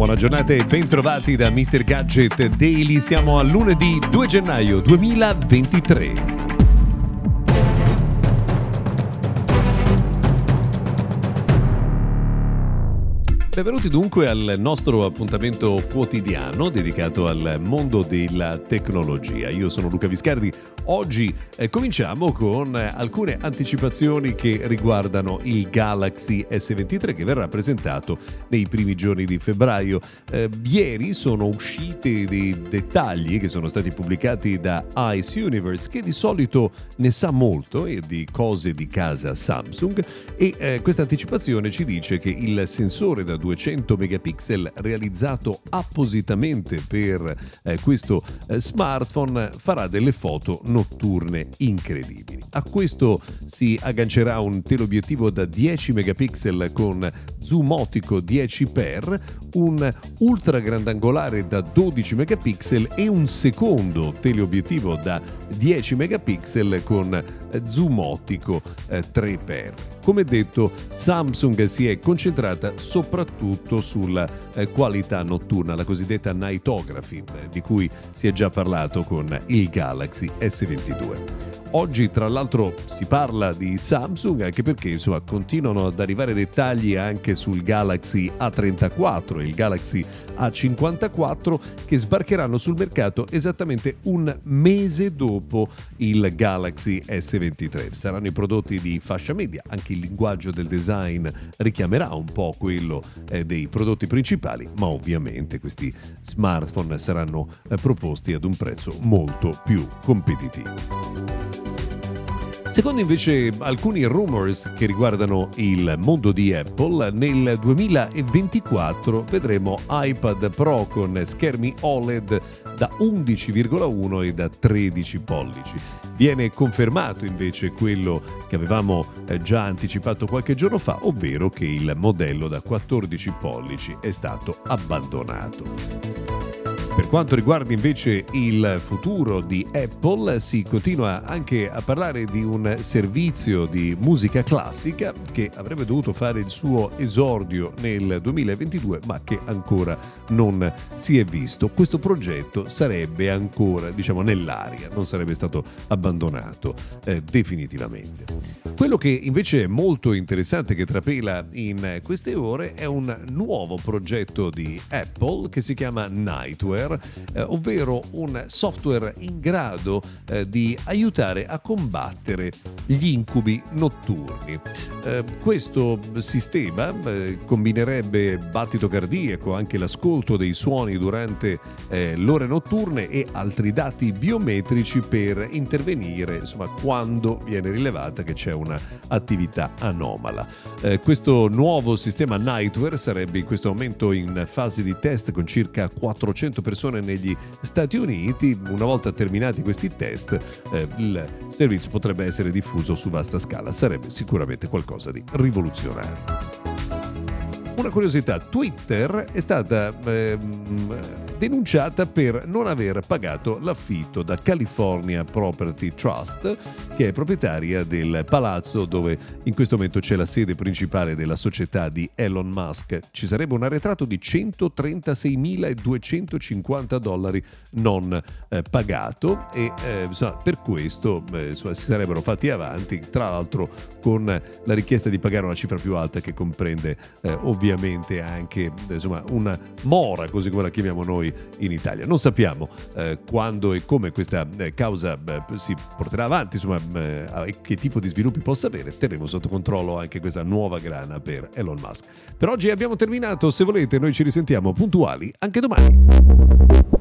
Buona giornata e bentrovati da Mr. Gadget Daily. Siamo a lunedì 2 gennaio 2023. Benvenuti dunque al nostro appuntamento quotidiano dedicato al mondo della tecnologia. Io sono Luca Viscardi. Oggi eh, cominciamo con alcune anticipazioni che riguardano il Galaxy S23 che verrà presentato nei primi giorni di febbraio. Eh, ieri sono usciti dei dettagli che sono stati pubblicati da Ice Universe che di solito ne sa molto e di cose di casa Samsung e eh, questa anticipazione ci dice che il sensore da 200 megapixel realizzato appositamente per eh, questo eh, smartphone farà delle foto notturne incredibili. A questo si aggancerà un teleobiettivo da 10 megapixel con zoom ottico 10x, un ultra grandangolare da 12 megapixel e un secondo teleobiettivo da 10 megapixel con eh, zoom ottico 3x. Eh, Come detto, Samsung si è concentrata soprattutto sulla eh, qualità notturna, la cosiddetta nightography, di cui si è già parlato con il Galaxy S22. Oggi tra l'altro si parla di Samsung anche perché insomma, continuano ad arrivare dettagli anche sul Galaxy A34 e il Galaxy A54 che sbarcheranno sul mercato esattamente un mese dopo il Galaxy S23. Saranno i prodotti di fascia media, anche il linguaggio del design richiamerà un po' quello eh, dei prodotti principali, ma ovviamente questi smartphone saranno eh, proposti ad un prezzo molto più competitivo. Secondo invece alcuni rumors che riguardano il mondo di Apple, nel 2024 vedremo iPad Pro con schermi OLED da 11,1 e da 13 pollici. Viene confermato invece quello che avevamo eh, già anticipato qualche giorno fa, ovvero che il modello da 14 pollici è stato abbandonato. Per quanto riguarda invece il futuro di Apple, si continua anche a parlare di un servizio di musica classica che avrebbe dovuto fare il suo esordio nel 2022, ma che ancora non si è visto. Questo progetto sarebbe ancora, diciamo, nell'aria, non sarebbe stato abbandonato eh, definitivamente. Quello che invece è molto interessante che trapela in queste ore è un nuovo progetto di Apple che si chiama Nightwear eh, ovvero un software in grado eh, di aiutare a combattere gli incubi notturni. Eh, questo sistema eh, combinerebbe battito cardiaco, anche l'ascolto dei suoni durante eh, le ore notturne e altri dati biometrici per intervenire insomma, quando viene rilevata che c'è un'attività anomala. Eh, questo nuovo sistema Nightwear sarebbe in questo momento in fase di test con circa 400 persone persone negli Stati Uniti. Una volta terminati questi test, eh, il servizio potrebbe essere diffuso su vasta scala. Sarebbe sicuramente qualcosa di rivoluzionario. Una curiosità, Twitter è stata eh, denunciata per non aver pagato l'affitto da California Property Trust, che è proprietaria del palazzo dove in questo momento c'è la sede principale della società di Elon Musk. Ci sarebbe un arretrato di 136.250 dollari non eh, pagato e eh, insomma, per questo eh, insomma, si sarebbero fatti avanti, tra l'altro con la richiesta di pagare una cifra più alta che comprende eh, ovviamente anche insomma, una mora, così come la chiamiamo noi in Italia. Non sappiamo eh, quando e come questa eh, causa eh, si porterà avanti, insomma, eh, che tipo di sviluppi possa avere. Terremo sotto controllo anche questa nuova grana per Elon Musk. Per oggi abbiamo terminato, se volete noi ci risentiamo puntuali anche domani.